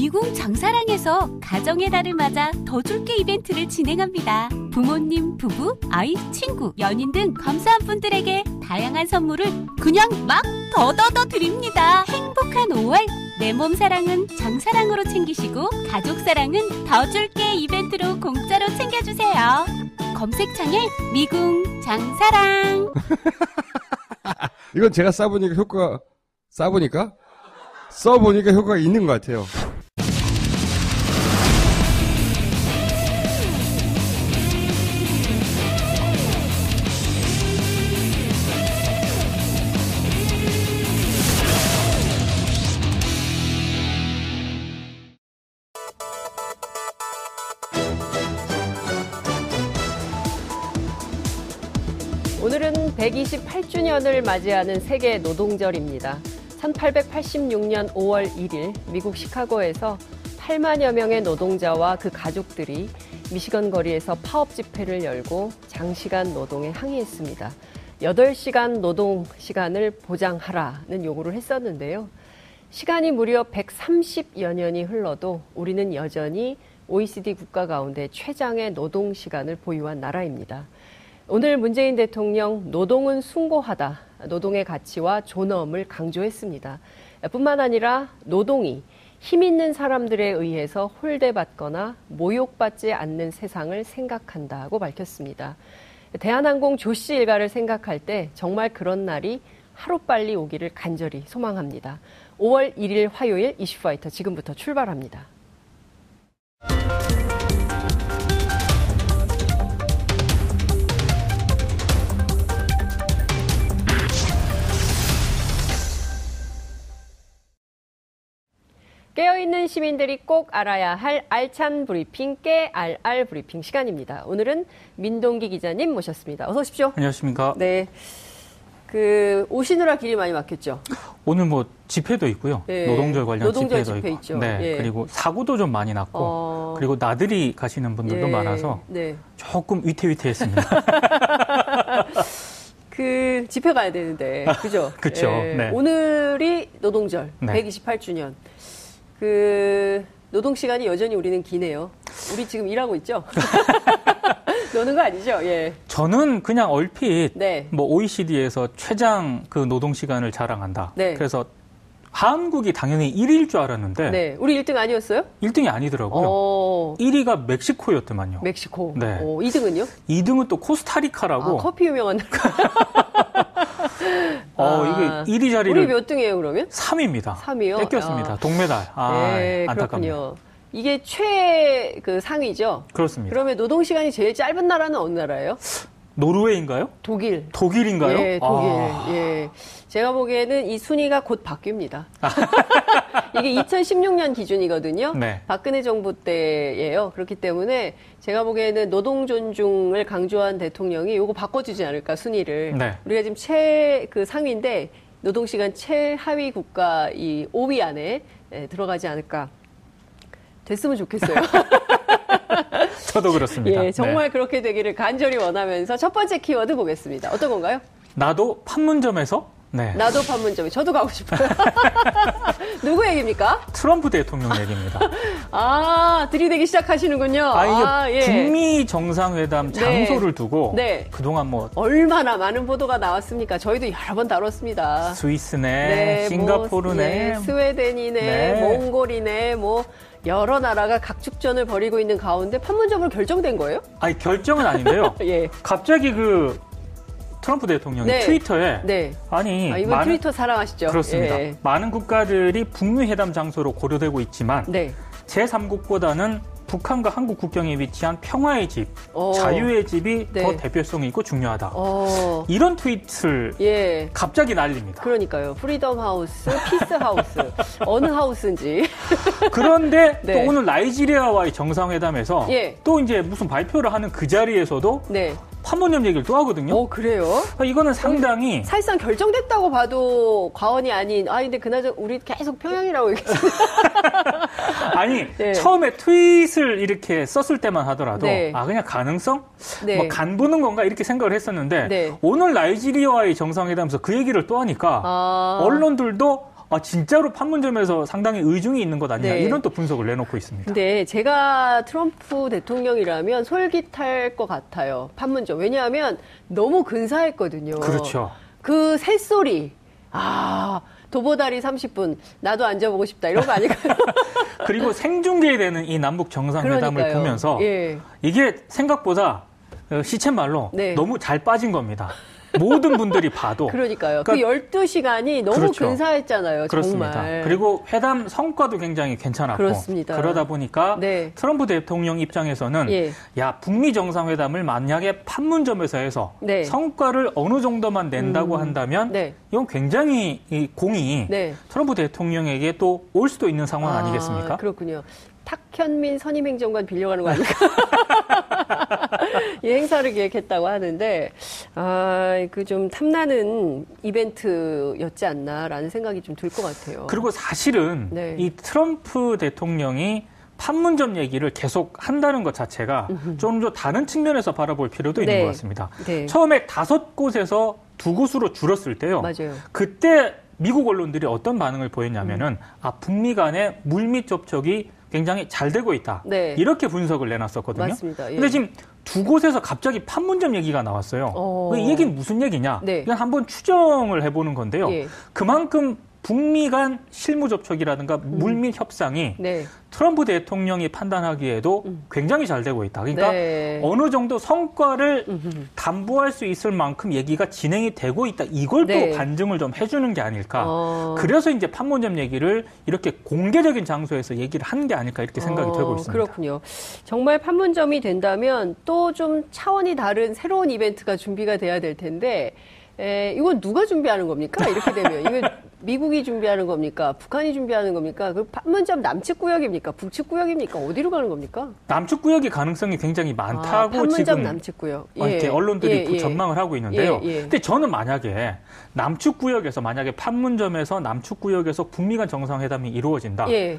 미궁 장사랑에서 가정의 달을 맞아 더 줄게 이벤트를 진행합니다. 부모님, 부부, 아이, 친구, 연인 등 감사한 분들에게 다양한 선물을 그냥 막 더더더 드립니다. 행복한 5월 내 몸 사랑은 장사랑으로 챙기시고 가족 사랑은 더 줄게 이벤트로 공짜로 챙겨주세요. 검색창에 미궁 장사랑 이건 제가 써보니까 효과, 써보니까? 써보니까 효과가 있는 것 같아요. 오늘은 128주년을 맞이하는 세계 노동절입니다. 1886년 5월 1일 미국 시카고에서 8만여 명의 노동자와 그 가족들이 미시건 거리에서 파업 집회를 열고 장시간 노동에 항의했습니다. 8시간 노동 시간을 보장하라는 요구를 했었는데요. 시간이 무려 130여 년이 흘러도 우리는 여전히 OECD 국가 가운데 최장의 노동 시간을 보유한 나라입니다. 오늘 문재인 대통령 노동은 숭고하다. 노동의 가치와 존엄을 강조했습니다. 뿐만 아니라 노동이 힘 있는 사람들에 의해서 홀대받거나 모욕받지 않는 세상을 생각한다고 밝혔습니다. 대한항공 조씨 일가를 생각할 때 정말 그런 날이 하루빨리 오기를 간절히 소망합니다. 5월 1일 화요일 이슈파이터 지금부터 출발합니다. 깨어있는 시민들이 꼭 알아야 할 알찬 브리핑 깨알알 브리핑 시간입니다. 오늘은 민동기 기자님 모셨습니다. 어서 오십시오. 안녕하십니까. 네. 그 오시느라 길이 많이 막혔죠. 오늘 뭐 집회도 있고요. 네. 노동절 관련 노동절 집회도 집회 있고. 있죠. 네. 예. 그리고 사고도 좀 많이 났고 어. 그리고 나들이 가시는 분들도 예. 많아서 네. 조금 위태위태했습니다. 그 집회 가야 되는데 그죠? 그쵸. 예. 네. 오늘이 노동절 네. 128주년. 그 노동 시간이 여전히 우리는 기네요. 우리 지금 일하고 있죠? 노는 거 아니죠? 예. 저는 그냥 얼핏 네. 뭐 OECD에서 최장 그 노동 시간을 자랑한다. 네. 그래서 한국이 당연히 1위일 줄 알았는데 네. 우리 1등 아니었어요? 1등이 아니더라고요. 어. 1위가 멕시코였더만요. 멕시코. 네. 어, 2등은요? 2등은 또 아, 코스타리카라고. 커피 유명한 나라. 어, 아. 이게 1위 자리를 우리 몇 등이에요, 그러면? 3위입니다. 3위요? 뺏겼습니다. 아. 동메달. 아, 네, 안타깝네요. 그렇군요. 이게 최 그 상위죠? 그렇습니다. 그러면 노동 시간이 제일 짧은 나라는 어느 나라예요? 노르웨이인가요? 독일. 독일인가요? 예, 독일. 아, 예. 제가 보기에는 이 순위가 곧 바뀝니다. 이게 2016년 기준이거든요. 네. 박근혜 정부 때예요. 그렇기 때문에 제가 보기에는 노동 존중을 강조한 대통령이 요거 바꿔주지 않을까 순위를. 네. 우리가 지금 최 그 상위인데 노동 시간 최하위 국가 이 5위 안에 예, 들어가지 않을까. 됐으면 좋겠어요. 저도 그렇습니다. 예, 정말 네. 그렇게 되기를 간절히 원하면서 첫 번째 키워드 보겠습니다. 어떤 건가요? 나도 판문점에서 네. 나도 판문점에 저도 가고 싶어요. 누구 얘기입니까? 트럼프 대통령 얘기입니다. 아, 들이대기 시작하시는군요. 아, 이게 예. 북미 정상회담 네. 장소를 두고 네. 그동안 뭐 얼마나 많은 보도가 나왔습니까? 저희도 여러 번 다뤘습니다. 스위스네, 싱가포르네, 뭐, 예, 스웨덴이네, 네. 몽골이네, 뭐 여러 나라가 각축전을 벌이고 있는 가운데 판문점으로 결정된 거예요? 아니 결정은 아닌데요. 예. 갑자기 그 트럼프 대통령이 네. 트위터에 네. 아니 아, 이분 많은- 트위터 사랑하시죠? 그렇습니다. 예. 많은 국가들이 북미 회담 장소로 고려되고 있지만 네. 제3국보다는 북한과 한국 국경에 위치한 평화의 집, 어. 자유의 집이 네. 더 대표성이 있고 중요하다. 어. 이런 트윗을 예. 갑자기 날립니다. 그러니까요. Freedom House, Peace House. 어느 house인지. 그런데 네. 또 오늘 나이지리아와의 정상회담에서 예. 또 이제 무슨 발표를 하는 그 자리에서도 네. 판문점 얘기를 또 하거든요. 어, 그래요? 그러니까 이거는 상당히 사실상 결정됐다고 봐도 과언이 아닌, 아, 근데 그나저 우리 계속 평양이라고 얘기했어요. 아니 네. 처음에 트윗을 이렇게 썼을 때만 하더라도 네. 아 그냥 가능성 네. 뭐간 보는 건가 이렇게 생각을 했었는데 네. 오늘 나이지리아와의 정상회담에서 그 얘기를 또 하니까 아. 언론들도 아, 진짜로 판문점에서 상당히 의중이 있는 것 아니냐 네. 이런 또 분석을 내놓고 있습니다. 근데 제가 트럼프 대통령이라면 솔깃할 것 같아요. 판문점. 왜냐하면 너무 근사했거든요. 그렇죠. 그 새소리. 아, 도보다리 30분. 나도 앉아보고 싶다. 이런 거 아닐까요? 그리고 생중계되는 이 남북 정상회담을 그러니까요. 보면서 예. 이게 생각보다 어, 시쳇말로 네. 너무 잘 빠진 겁니다. 모든 분들이 봐도 그러니까요. 그 그러니까 12시간이 너무 그렇죠. 근사했잖아요. 그렇습니다. 정말. 그리고 회담 성과도 굉장히 괜찮았고 그렇습니다. 러다 보니까 네. 트럼프 대통령 입장에서는 예. 야 북미 정상회담을 만약에 판문점에서 해서 네. 성과를 어느 정도만 낸다고 음. 한다면 네. 이건 굉장히 이 공이 네. 트럼프 대통령에게 또 올 수도 있는 상황 아, 니겠습니까 그렇군요. 탁현민 선임행정관 빌려가는 거 아닐까? 이 행사를 기획했다고 하는데, 아, 그 좀 탐나는 이벤트였지 않나라는 생각이 좀 들 것 같아요. 그리고 사실은 네. 이 트럼프 대통령이 판문점 얘기를 계속 한다는 것 자체가 좀 더 다른 측면에서 바라볼 필요도 있는 네. 것 같습니다. 네. 처음에 다섯 곳에서 두 곳으로 줄었을 때요. 맞아요. 그때 미국 언론들이 어떤 반응을 보였냐면은 아 북미 간의 물밑 접촉이 굉장히 잘 되고 있다. 네. 이렇게 분석을 내놨었거든요. 맞습니다. 예. 근데 지금 두 곳에서 갑자기 판문점 얘기가 나왔어요. 어. 이 얘기는 무슨 얘기냐? 네. 그냥 한번 추정을 해보는 건데요. 예. 그만큼 북미 간 실무 접촉이라든가 물밑 협상이 네. 트럼프 대통령이 판단하기에도 굉장히 잘 되고 있다. 그러니까 네. 어느 정도 성과를 담보할 수 있을 만큼 얘기가 진행이 되고 있다. 이걸 네. 또 반증을 좀 해주는 게 아닐까. 어. 그래서 이제 판문점 얘기를 이렇게 공개적인 장소에서 얘기를 한 게 아닐까 이렇게 생각이 어, 되고 있습니다. 그렇군요. 정말 판문점이 된다면 또 좀 차원이 다른 새로운 이벤트가 준비가 돼야 될 텐데, 에, 이건 누가 준비하는 겁니까? 이렇게 되면. 이거 미국이 준비하는 겁니까? 북한이 준비하는 겁니까? 그 판문점 남측 구역입니까? 북측 구역입니까? 어디로 가는 겁니까? 남측 구역의 가능성이 굉장히 많다고 아, 판문점 지금 남측 구역. 어, 이렇게 언론들이 예, 예. 전망을 하고 있는데요. 예, 예. 근데 저는 만약에 남측 구역에서 만약에 판문점에서 남측 구역에서 북미 간 정상회담이 이루어진다. 예.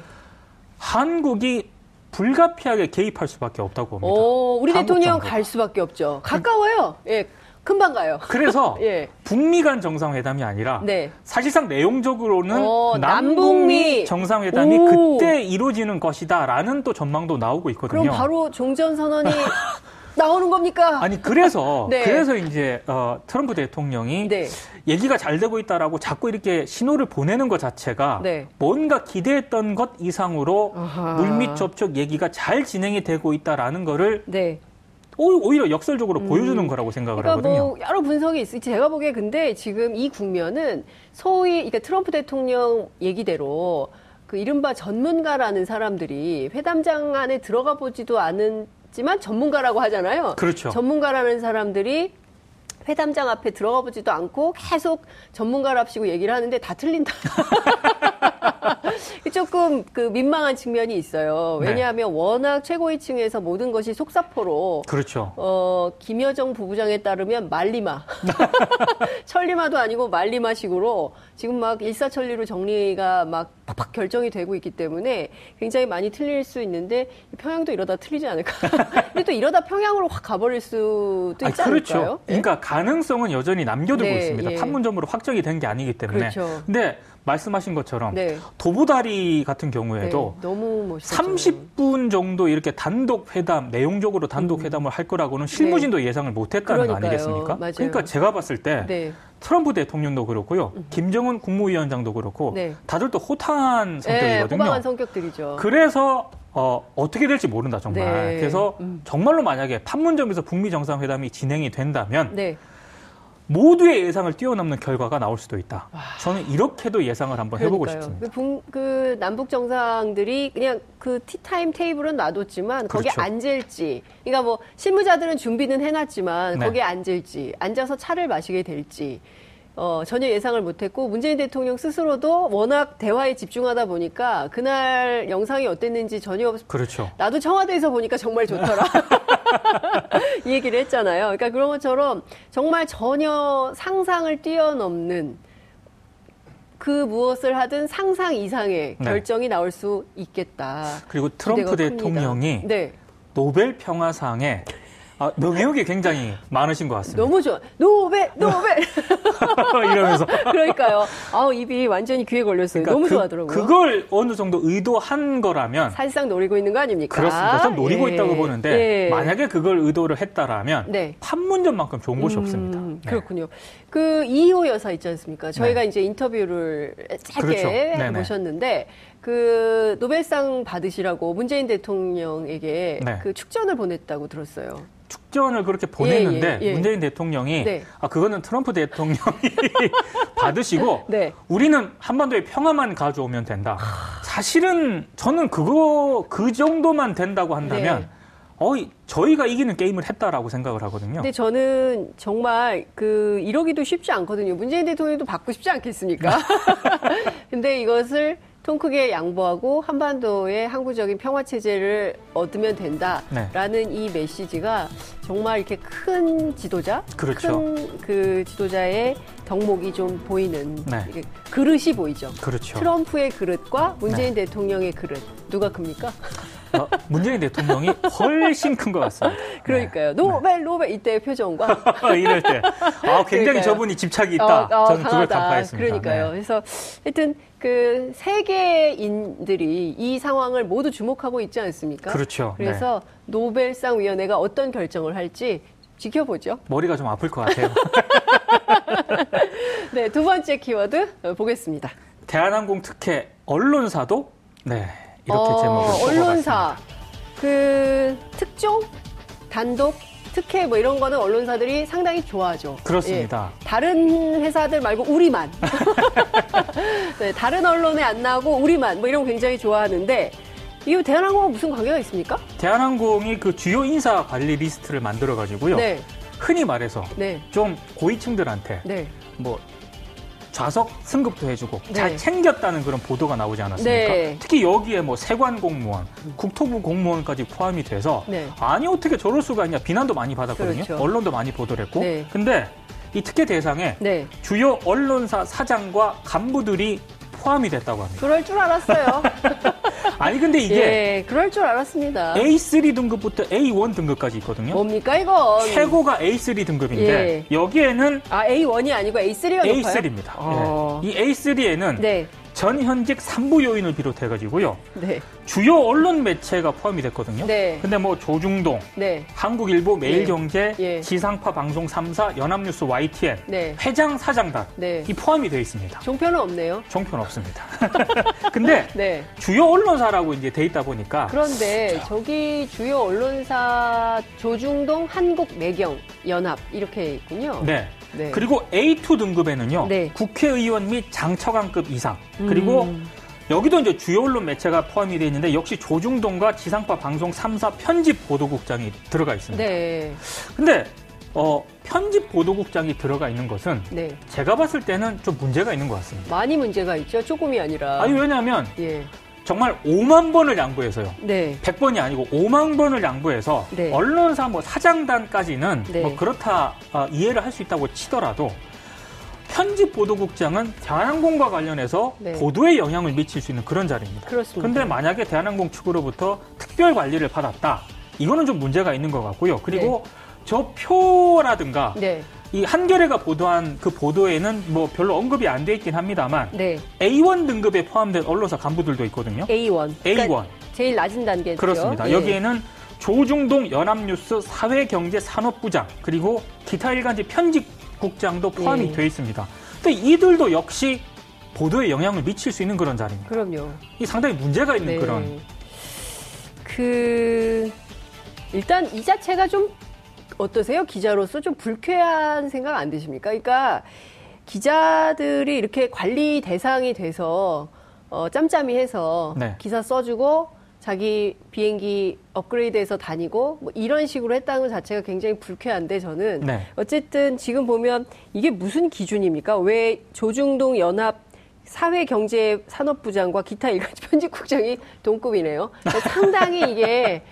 한국이 불가피하게 개입할 수밖에 없다고 봅니다. 오, 우리 대통령. 갈 수밖에 없죠. 가까워요. 예. 금방 가요. 그래서 예. 북미 간 정상회담이 아니라 네. 사실상 내용적으로는 어, 남북미. 정상회담이 오. 그때 이루어지는 것이다라는 또 전망도 나오고 있거든요. 그럼 바로 종전 선언이 나오는 겁니까? 아니 그래서 네. 그래서 이제 어, 트럼프 대통령이 네. 얘기가 잘 되고 있다라고 자꾸 이렇게 신호를 보내는 것 자체가 네. 뭔가 기대했던 것 이상으로. 물밑 접촉 얘기가 잘 진행이 되고 있다라는 거를 네. 오- 오히려 역설적으로 보여주는 거라고 생각을 그러니까 하거든요. 뭐 여러 분석이 있어요. 제가 보기에 근데 지금 이 국면은 소위 그러니까 트럼프 대통령 얘기대로 그 이른바 전문가라는 사람들이 회담장 안에 들어가 보지도 않았지만 전문가라고 하잖아요. 그렇죠. 전문가라는 사람들이 회담장 앞에 들어가 보지도 않고 계속 전문가랍시고 얘기를 하는데 다 틀린다. 조금 그 민망한 측면이 있어요. 네. 왜냐하면 워낙 최고위층에서 모든 것이 속사포로 그렇죠. 어, 김여정 부부장에 따르면 말리마. 천리마도 아니고 말리마식으로 지금 막 일사천리로 정리가 막 팍팍 결정이 되고 있기 때문에 굉장히 많이 틀릴 수 있는데 평양도 이러다 틀리지 않을까. 근데 또 이러다 평양으로 확 가버릴 수도 있지 그렇죠. 않을까요? 예? 그러니까 가능성은 여전히 남겨두고 네, 있습니다. 예. 판문점으로 확정이 된 게 아니기 때문에. 그렇죠. 근데 말씀하신 것처럼 네. 도보다리 같은 네, 경우에도 멋있었죠. 30분 정도 이렇게 단독 회담, 내용적으로 단독 회담을 할 거라고는 실무진도 예상을 못 했다는 거 음. 네. 아니겠습니까? 맞아요. 그러니까 제가 봤을 때 네. 트럼프 대통령도 그렇고요. 김정은 국무위원장도 그렇고 네. 다들 또 호탕한 네, 성격이거든요. 호방한 성격들이죠. 그래서 어, 어떻게 될지 모른다 정말. 네. 그래서 음. 정말로 만약에 판문점에서 북미 정상회담이 진행이 된다면 네. 모두의 예상을 뛰어넘는 결과가 나올 수도 있다. 저는 이렇게도 예상을 한번 해보고 그러니까요. 싶습니다. 그, 붕- 그 남북 정상들이 그냥 그 티타임 테이블은 놔뒀지만 거기에 그렇죠. 앉을지, 그러니까 뭐 실무자들은 준비는 해놨지만 네. 거기에 앉을지, 앉아서 차를 마시게 될지. 어, 전혀 예상을 못했고 문재인 대통령 스스로도 워낙 대화에 집중하다 보니까 그날 영상이 어땠는지 전혀 없, 그렇죠. 나도 청와대에서 보니까 정말 좋더라. 이 얘기를 했잖아요. 그러니까 그런 것처럼 정말 전혀 상상을 뛰어넘는 그 무엇을 하든 상상 이상의 네. 결정이 나올 수 있겠다. 그리고 트럼프. 대통령이 네. 노벨 평화상에 아, 명예욕이 굉장히 많으신 것 같습니다. 너무 좋아. 노벨, 노벨. 이러면서. 그러니까요. 아우, 입이 완전히 귀에 걸렸어요. 그러니까 너무 그, 좋아하더라고요. 그걸 어느 정도 의도한 거라면 사실상 노리고 있는 거 아닙니까? 그렇습니다. 전 노리고 예. 있다고 보는데 예. 만약에 그걸 의도를 했다라면 네. 판문점만큼 좋은 곳이 없습니다. 음, 네. 그렇군요. 그 이호 여사 있지 않습니까? 저희가 네. 이제 인터뷰를 짧게 그렇죠. 모셨는데 그 노벨상 받으시라고 문재인 대통령에게 네. 그 축전을 보냈다고 들었어요. 축전을 그렇게 보냈는데 예, 예. 문재인 대통령이 네. 아 그거는 트럼프 대통령이 받으시고 네. 우리는 한반도에 평화만 가져오면 된다. 사실은 저는 그거 그 정도만 된다고 한다면 네. 어이 저희가 이기는 게임을 했다라고 생각을 하거든요. 근데 저는 정말 그 이러기도 쉽지 않거든요. 문재인 대통령도 받고 싶지 않겠습니까? 근데 이것을 통 크게 양보하고 한반도의 항구적인 평화 체제를 얻으면 된다라는 이 메시지가 정말 이렇게 큰 지도자, 그렇죠. 큰그 지도자의 덕목이 좀 보이는 네. 그릇이 보이죠. 그렇죠. 트럼프의 그릇과 문재인 대통령의 그릇 누가 큽니까? 어, 문재인 대통령이 훨씬 큰 것 같습니다. 그러니까요. 노벨 노벨 이때의 표정과 네. 이럴 때 아, 굉장히 그러니까요. 저분이 집착이 있다. 어, 어, 저는 그걸. 간파했습니다. 그러니까요. 네. 그래서 하여튼 그 세계인들이 이 상황을 모두 주목하고 있지 않습니까? 그렇죠. 그래서 노벨상 위원회가 어떤 결정을 할지 지켜보죠. 머리가 좀 아플 것 같아요. 네, 두 번째 키워드 어, 보겠습니다. 대한항공 특혜 언론사도 네 이렇게 어, 제목을 언론사 그 특종 단독 특혜 뭐 이런 거는 언론사들이 상당히 좋아하죠. 그렇습니다. 예, 다른 회사들 말고 우리만. 네, 다른 언론에 안 나오고 우리만 뭐 이런 거 굉장히 좋아하는데 이거 대한항공과 무슨 관계가 있습니까? 대한항공이 그 주요 인사 관리 리스트를 만들어 가지고요. 네, 흔히 말해서 네, 좀 고위층들한테 네. 뭐 좌석 승급도 해주고 네. 잘 챙겼다는 그런 보도가 나오지 않았습니까? 네. 특히 여기에 뭐 세관 공무원, 국토부 공무원까지 포함이 돼서 네. 아니 어떻게 저럴 수가 있냐 비난도 많이 받았거든요. 그렇죠. 언론도 많이 보도를 했고. 네. 근데 이 특혜 대상에 네. 주요 언론사 사장과 간부들이 포함이 됐다고 합니다. 그럴 줄 알았어요. 아니 근데 이게 예, 그럴 줄 알았습니다. A3 등급부터 A1 등급까지 있거든요. 뭡니까 이건? 최고가 A3 등급인데 예. 여기에는 아 A1이 아니고 A3가 높아요? A3입니다. 어. 이 A3에는 네, 전현직 산부 요인을 비롯해 가지고요 네, 주요 언론 매체가 포함이 됐거든요. 네. 근데 뭐 조중동, 네, 한국일보, 매일경제, 예. 지상파 방송 3사, 연합뉴스 YTN, 네, 회장 사장단 네. 이 포함이 되어 있습니다. 종편은 없네요. 종편 없습니다. 근데 네. 주요 언론사라고 이제 돼 있다 보니까 그런데 저기 주요 언론사 조중동 한국 매경 연합 이렇게 있군요. 네. 네. 그리고 A2 등급에는요. 네. 국회의원 및 장처관급 이상. 그리고 음. 여기도 이제 주요 언론 매체가 포함이 되어 있는데 역시 조중동과 지상파 방송 3사 편집 보도국장이 들어가 있습니다. 네, 근데 어, 편집 보도국장이 들어가 있는 것은 네. 제가 봤을 때는 좀 문제가 있는 것 같습니다. 많이 문제가 있죠. 조금이 아니라. 아니 왜냐하면 예. 정말 5만 번을 양보해서요. 네. 100번이 아니고 5만 번을 양보해서 네. 언론사 뭐 사장단까지는 네. 뭐 그렇다 어, 이해를 할 수 있다고 치더라도 편집 보도국장은 대한항공과 관련해서 네. 보도에 영향을 미칠 수 있는 그런 자리입니다. 그렇습니다. 근데 만약에 대한항공 측으로부터 특별 관리를 받았다. 이거는 좀 문제가 있는 것 같고요. 그리고 저 표라든가 네. 이 한겨레가 보도한 그 보도에는 뭐 별로 언급이 안 돼 있긴 합니다만 네. A1 등급에 포함된 언론사 간부들도 있거든요. A1. A1. 그러니까 제일 낮은 단계죠. 그렇습니다. 예. 여기에는 조중동 연합뉴스 사회경제산업부장 그리고 기타 일간지 편집국장도 포함이 예. 되어 있습니다. 근데 이들도 역시 보도에 영향을 미칠 수 있는 그런 자리입니다. 그럼요. 이 상당히 문제가 있는 네. 그런 그 일단 이 자체가 좀 어떠세요? 기자로서 좀 불쾌한 생각 안 드십니까? 그러니까 기자들이 이렇게 관리 대상이 돼서 어, 짬짬이 해서 네. 기사 써주고 자기 비행기 업그레이드해서 다니고 뭐 이런 식으로 했다는 것 자체가 굉장히 불쾌한데 저는 네. 어쨌든 지금 보면 이게 무슨 기준입니까? 왜 조중동 연합 사회경제산업부장과 기타 일간지 편집국장이 동급이네요. 그러니까 상당히 이게,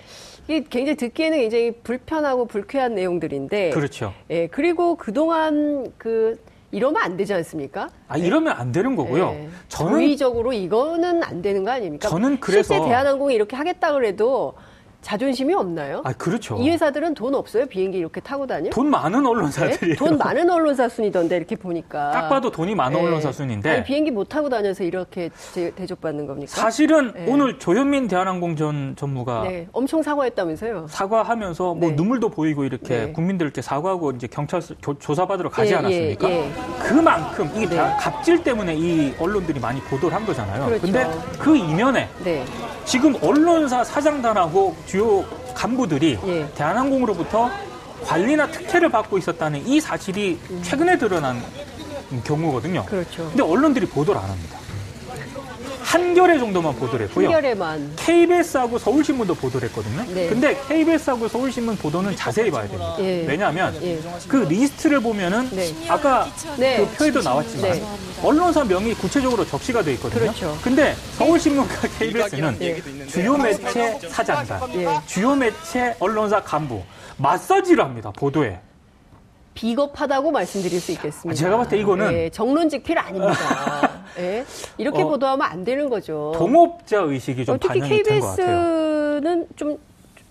이게 굉장히 듣기에는 굉장히 불편하고 불쾌한 내용들인데. 그렇죠. 예, 그리고 그동안 그, 이러면 안 되지 않습니까? 아 이러면 안 되는 거고요. 예. 저는 도의적으로 이거는 안 되는 거 아닙니까? 저는 그래서- 실제 대한항공이 이렇게 하겠다 그래도 자존심이 없나요? 아, 그렇죠. 이 회사들은 돈 없어요? 비행기 이렇게 타고 다닐? 돈 많은 네? 언론사들이 돈 많은 언론사 순이던데 이렇게 보니까. 딱 봐도 돈이 많은 네. 언론사 순인데 아니, 비행기 못 타고 다녀서 이렇게 제- 대접받는 겁니까? 사실은 네. 오늘 조현민 대한항공 전 전무가 네, 엄청 사과했다면서요. 사과하면서 뭐 네. 눈물도 보이고 이렇게 네. 국민들께 사과하고 이제 경찰 조사받으러 가지 예, 않았습니까? 예, 예. 그만큼 이게 네. 다 갑질 때문에 이 언론들이 많이 보도를 한 거잖아요. 그렇죠. 근데 그 이면에 네. 지금 언론사 사장단하고 주요 간부들이 예. 대한항공으로부터 관리나 특혜를 받고 있었다는 이 사실이 최근에 드러난 경우거든요. 음. 그렇죠. 근데 언론들이 보도를 안 합니다. 한겨레 정도만 보도를 했고요. 한겨레만. KBS하고 서울신문도 보도를 했거든요. 네. 근데 KBS하고 서울신문 보도는 자세히 봐야 됩니다. 예. 왜냐하면 예. 그 리스트를 보면은 네. 아까 네. 그 표에도 나왔지만 네. 언론사 명이 구체적으로 적시가 돼 있거든요. 그렇죠. 근데 서울신문과 KBS는 예. 주요 매체 사장단, 예. 주요 매체 언론사 간부 마사지를 합니다. 보도에. 비겁하다고 말씀드릴 수 있겠습니다. 아, 제가 봤을 때 이거는 예, 정론직필 아닙니다. 예, 이렇게 어, 보도하면 안 되는 거죠. 동업자 의식이 좀 어, 특히 반영이 된것 같아요. KBS는 좀,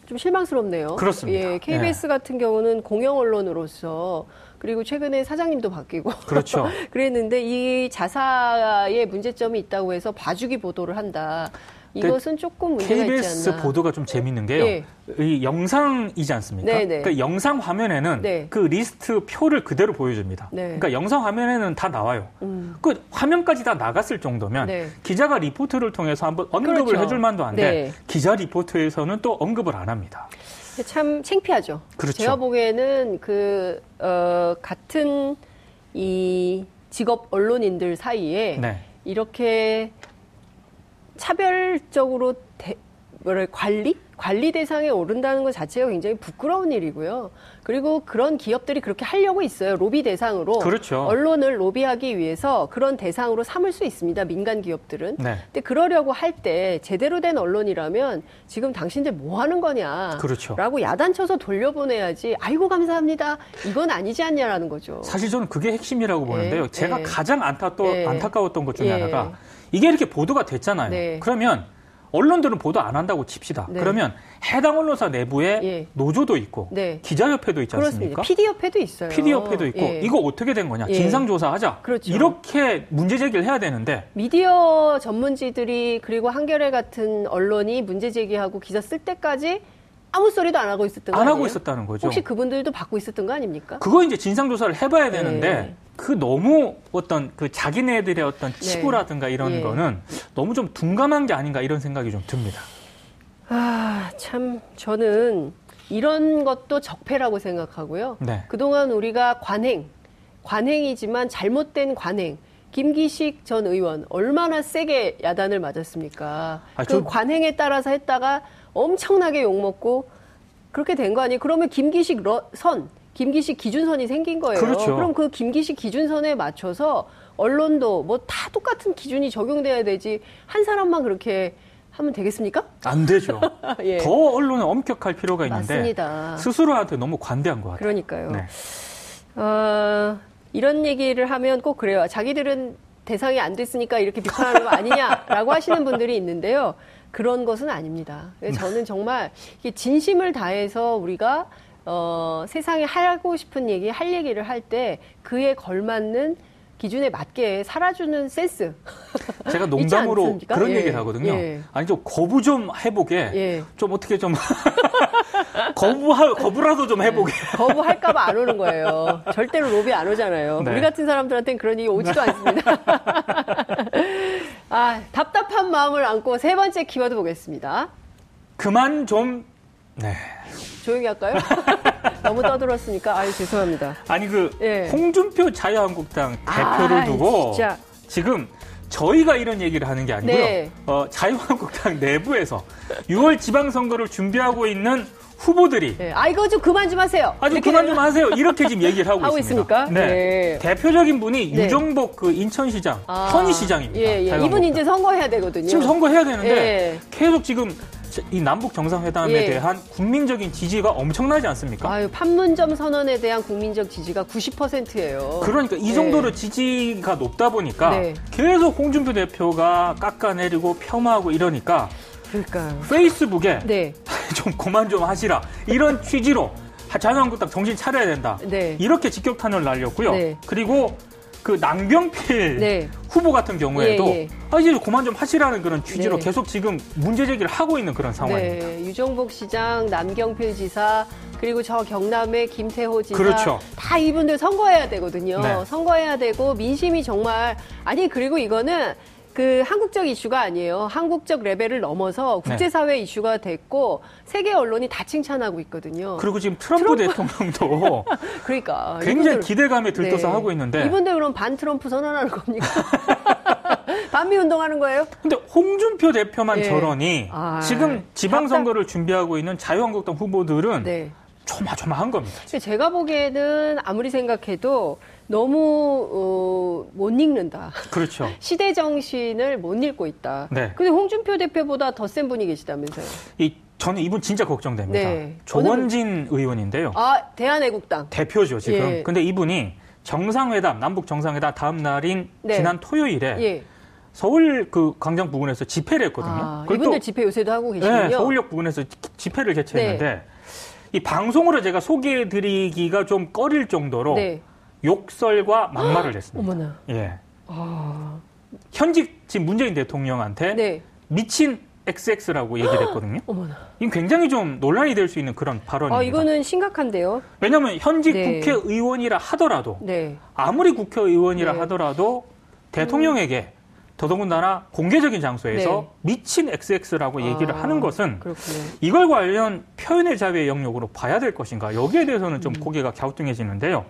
좀 실망스럽네요. 그렇습니다. 예, KBS 같은 경우는 공영 언론으로서 그리고 최근에 사장님도 바뀌고 그렇죠. 그랬는데 이 자사의 문제점이 있다고 해서 봐주기 보도를 한다. 이것은 조금 문제가 KBS. 보도가 좀 재밌는 게요. 예. 이 영상이지 않습니까? 네네. 그 영상 화면에는 네. 그 리스트 표를 그대로 보여줍니다. 네. 그러니까 영상 화면에는 다 나와요. 음. 그 화면까지 다 나갔을 정도면 네. 기자가 리포트를 통해서 한번 언급을 그렇죠. 해줄 만도 한데 네. 기자 리포트에서는 또 언급을 안 합니다. 참 창피하죠. 그렇죠. 제가 보기에는 그, 어, 같은 이 직업 언론인들 사이에 네. 이렇게 차별적으로 대, 뭐랄 관리? 관리 대상에 오른다는 것 자체가 굉장히 부끄러운 일이고요. 그리고 그런 기업들이 그렇게 하려고 있어요. 로비 대상으로. 그렇죠. 언론을 로비하기 위해서 그런 대상으로 삼을 수 있습니다. 민간 기업들은. 네. 근데 그러려고 할 때 제대로 된 언론이라면 지금 당신들 뭐 하는 거냐. 그렇죠. 라고 야단쳐서 돌려보내야지. 아이고, 감사합니다. 이건 아니지 않냐라는 거죠. 사실 저는 그게 핵심이라고 보는데요. 예, 제가 예. 가장 안타, 또, 예. 안타까웠던 것 중에 예. 하나가 이게 이렇게 보도가 됐잖아요. 네. 그러면 언론들은 보도 안 한다고 칩시다. 네. 그러면 해당 언론사 내부에 예. 노조도 있고 네. 기자협회도 있지. 않습니까? PD 협회도 있어요. PD 협회도 있고 예. 이거 어떻게 된 거냐? 예. 진상조사하자. 그렇죠. 이렇게 문제 제기를 해야 되는데 미디어 전문지들이 그리고 한겨레 같은 언론이 문제 제기하고 기사 쓸 때까지 아무 소리도 안 하고 있었던 거안 아니에요? 하고 있었다는 거죠. 혹시 그분들도 받고 있었던 거 아닙니까? 그거 이제 진상 조사를 해봐야 되는데 네. 그 너무 어떤 그 자기네들의 어떤 치부라든가 이런 예. 거는 너무 좀 둔감한 게 아닌가 이런 생각이 좀 듭니다. 아, 참 저는 이런 것도 적폐라고 생각하고요. 네. 그동안 우리가 관행, 관행이지만 잘못된 관행. 김기식 전 의원 얼마나 세게 야단을 맞았습니까? 아, 그 저- 관행에 따라서 했다가 엄청나게 욕먹고 그렇게 된 거 아니에요? 그러면 김기식 러- 선, 김기식 기준선이 생긴 거예요. 그렇죠. 그럼 그 김기식 기준선에 맞춰서 언론도 뭐 다 똑같은 기준이 적용돼야 되지 한 사람만 그렇게 하면 되겠습니까? 안 되죠. 예. 더 언론은 엄격할 필요가 있는데 맞습니다. 스스로한테 너무 관대한 것 같아요. 그러니까요. 네. 어, 이런 얘기를 하면 꼭 그래요. 자기들은 대상이 안 됐으니까 이렇게 비판하는 거 아니냐라고 하시는 분들이 있는데요. 그런 것은 아닙니다. 저는 정말 진심을 다해서 우리가 어, 세상에 하고 싶은 얘기, 할 얘기를 할 때 그에 걸맞는 기준에 맞게 살아주는 센스. 제가 농담으로? 그런 예, 얘기를 하거든요. 예. 아니 좀 거부 좀 해보게. 예. 좀 어떻게 좀 거부하 거부라도 좀 해보게. 거부할까봐 안 오는 거예요. 절대로 로비 안 오잖아요. 네. 우리 같은 사람들한테는 그런 얘기 오지도 않습니다. 아, 답답한 마음을 안고 세 번째 키워드 보겠습니다. 그만 좀. 네. 조용히 할까요? 너무 떠들었으니까, 아유, 죄송합니다. 아니 그 예. 홍준표 자유한국당 대표를 아, 두고 진짜. 지금 저희가 이런 얘기를 하는 게 아니고요. 네. 어, 자유한국당 내부에서 6월 지방선거를 준비하고 있는 후보들이 예, 아, 이거 좀 그만 좀 하세요. 아주 그만 좀 하세요. 이렇게 지금 얘기를 하고, 하고 있습니다. 있습니까? 네. 대표적인 분이 네. 유정복 그 인천시장, 아, 현희 시장입니다. 예, 예. 이분 이제 선거해야 되거든요. 지금 선거해야 되는데 예. 계속 지금 이 남북 정상회담에 예. 대한 국민적인 지지가 엄청나지 않습니까? 아유, 판문점 선언에 대한 국민적 지지가 90%예요. 그러니까 이 예. 정도로 지지가 높다 보니까 네. 계속 홍준표 대표가 깎아내리고 폄하하고 이러니까 그러니까요. 페이스북에 네. 좀 그만 좀 하시라 이런 취지로 자유한국당 정신 차려야 된다. 네. 이렇게 직격탄을 날렸고요. 네. 그리고 그 낭병필 네. 후보 같은 경우에도 예, 예. 아, 이제 그만 좀 하시라는 그런 취지로 네. 계속 지금 문제 제기를 하고 있는 그런 상황입니다. 네, 유정복 시장, 남경필 지사, 그리고 저 경남의 김태호 지사. 그렇죠. 다 이분들 선거해야 되거든요. 네. 선거해야 되고 민심이 정말 아니 그리고 이거는 그 한국적 이슈가 아니에요. 한국적 레벨을 넘어서 네. 국제사회 이슈가 됐고 세계 언론이 다 칭찬하고 있거든요. 그리고 지금 트럼프, 대통령도 그러니까 굉장히 이분들- 기대감에 들떠서 네. 하고 있는데 이분들 그럼 반 트럼프 선언하는 겁니까? 반미 운동하는 거예요? 근데 홍준표 대표만 예. 저러니 아, 지금 지방선거를 준비하고 있는 자유한국당 후보들은 네. 조마조마한 겁니다. 제가 보기에는 아무리 생각해도 너무 어, 못 읽는다. 그렇죠. 시대 정신을 못 읽고 있다. 네. 근데 홍준표 대표보다 더 센 분이 계시다면서요? 이 저는 이분 진짜 걱정됩니다. 네. 조원진 의원인데요. 아 대한애국당. 대표죠 지금. 예. 근데 이분이 정상회담 남북 정상회담 다음 날인 네. 지난 토요일에 예. 서울 그 광장 부근에서 집회를 했거든요. 아, 이분들 또- 집회 요새도 하고 계시군요. 네, 서울역 부근에서 기- 집회를 개최했는데 네. 이 방송으로 제가 소개해드리기가 좀 꺼릴 정도로 네. 욕설과 막말을 했습니다. 어머나. 예. 아, 현직 지금 문재인 대통령한테 네. 미친 XX라고 얘기를 했거든요. 어머나. 이건 굉장히 좀 논란이 될 수 있는 그런 발언입니다. 아, 이거는 심각한데요. 왜냐하면 현직 네. 국회의원이라 하더라도 네. 아무리 국회의원이라 네. 하더라도 대통령에게 더더군다나 공개적인 장소에서 네. 미친 XX라고 얘기를 아, 하는 것은 그렇군요. 이걸 관련 표현의 자유의 영역으로 봐야 될 것인가 여기에 대해서는 음. 좀 고개가 갸우뚱해지는데요.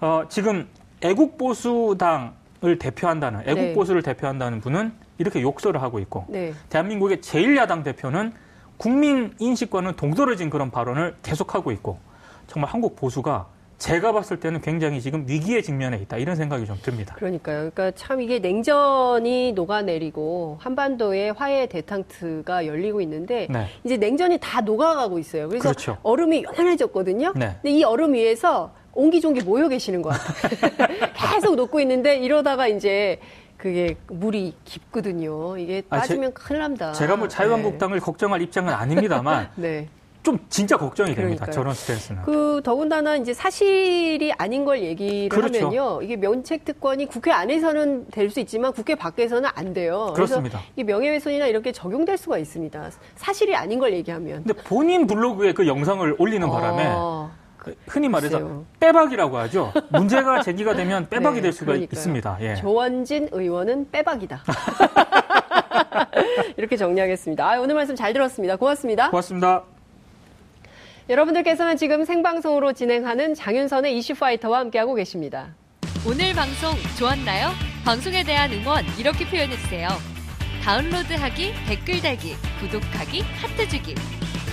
어, 지금 애국보수당을 대표한다는 네. 애국보수를 대표한다는 분은 이렇게 욕설을 하고 있고 네. 대한민국의 제1야당 대표는 국민 인식과는 동떨어진 그런 발언을 계속하고 있고 정말 한국 보수가 제가 봤을 때는 굉장히 지금 위기에 직면해 있다 이런 생각이 좀 듭니다. 그러니까요. 그러니까 참 이게 냉전이 녹아내리고 한반도에 화해 대탕트가 열리고 있는데 네. 이제 냉전이 다 녹아가고 있어요. 그래서 그렇죠. 얼음이 요만해졌거든요. 네. 근데 이 얼음 위에서 옹기종기 모여 계시는 것 같아요. 계속 녹고 있는데 이러다가 이제 그게 물이 깊거든요. 이게 아, 제- 빠지면 큰일 납니다. 제가 뭐 자유한국당을 걱정할 입장은 아닙니다만 네. 네. 좀 진짜 걱정이 됩니다. 그러니까요. 저런 스탠스는. 그 더군다나 이제 사실이 아닌 걸 얘기를 그렇죠. 하면요. 이게 면책 특권이 국회 안에서는 될 수 있지만 국회 밖에서는 안 돼요. 그렇습니다. 그래서 이 명예훼손이나 이렇게 적용될 수가 있습니다. 사실이 아닌 걸 얘기하면. 근데 본인 블로그에 그 영상을 올리는 바람에 어, 그 흔히 말해서 글쎄요. 빼박이라고 하죠. 문제가 제기가 되면 빼박이 네, 될 수가 그러니까요. 있습니다. 예. 조원진 의원은 빼박이다. 이렇게 정리하겠습니다. 아, 오늘 말씀 잘 들었습니다. 고맙습니다. 고맙습니다. 여러분들께서는 지금 생방송으로 진행하는 장윤선의 이슈파이터와 함께하고 계십니다. 오늘 방송 좋았나요? 방송에 대한 응원 이렇게 표현해주세요. 다운로드하기, 댓글 달기, 구독하기, 하트 주기.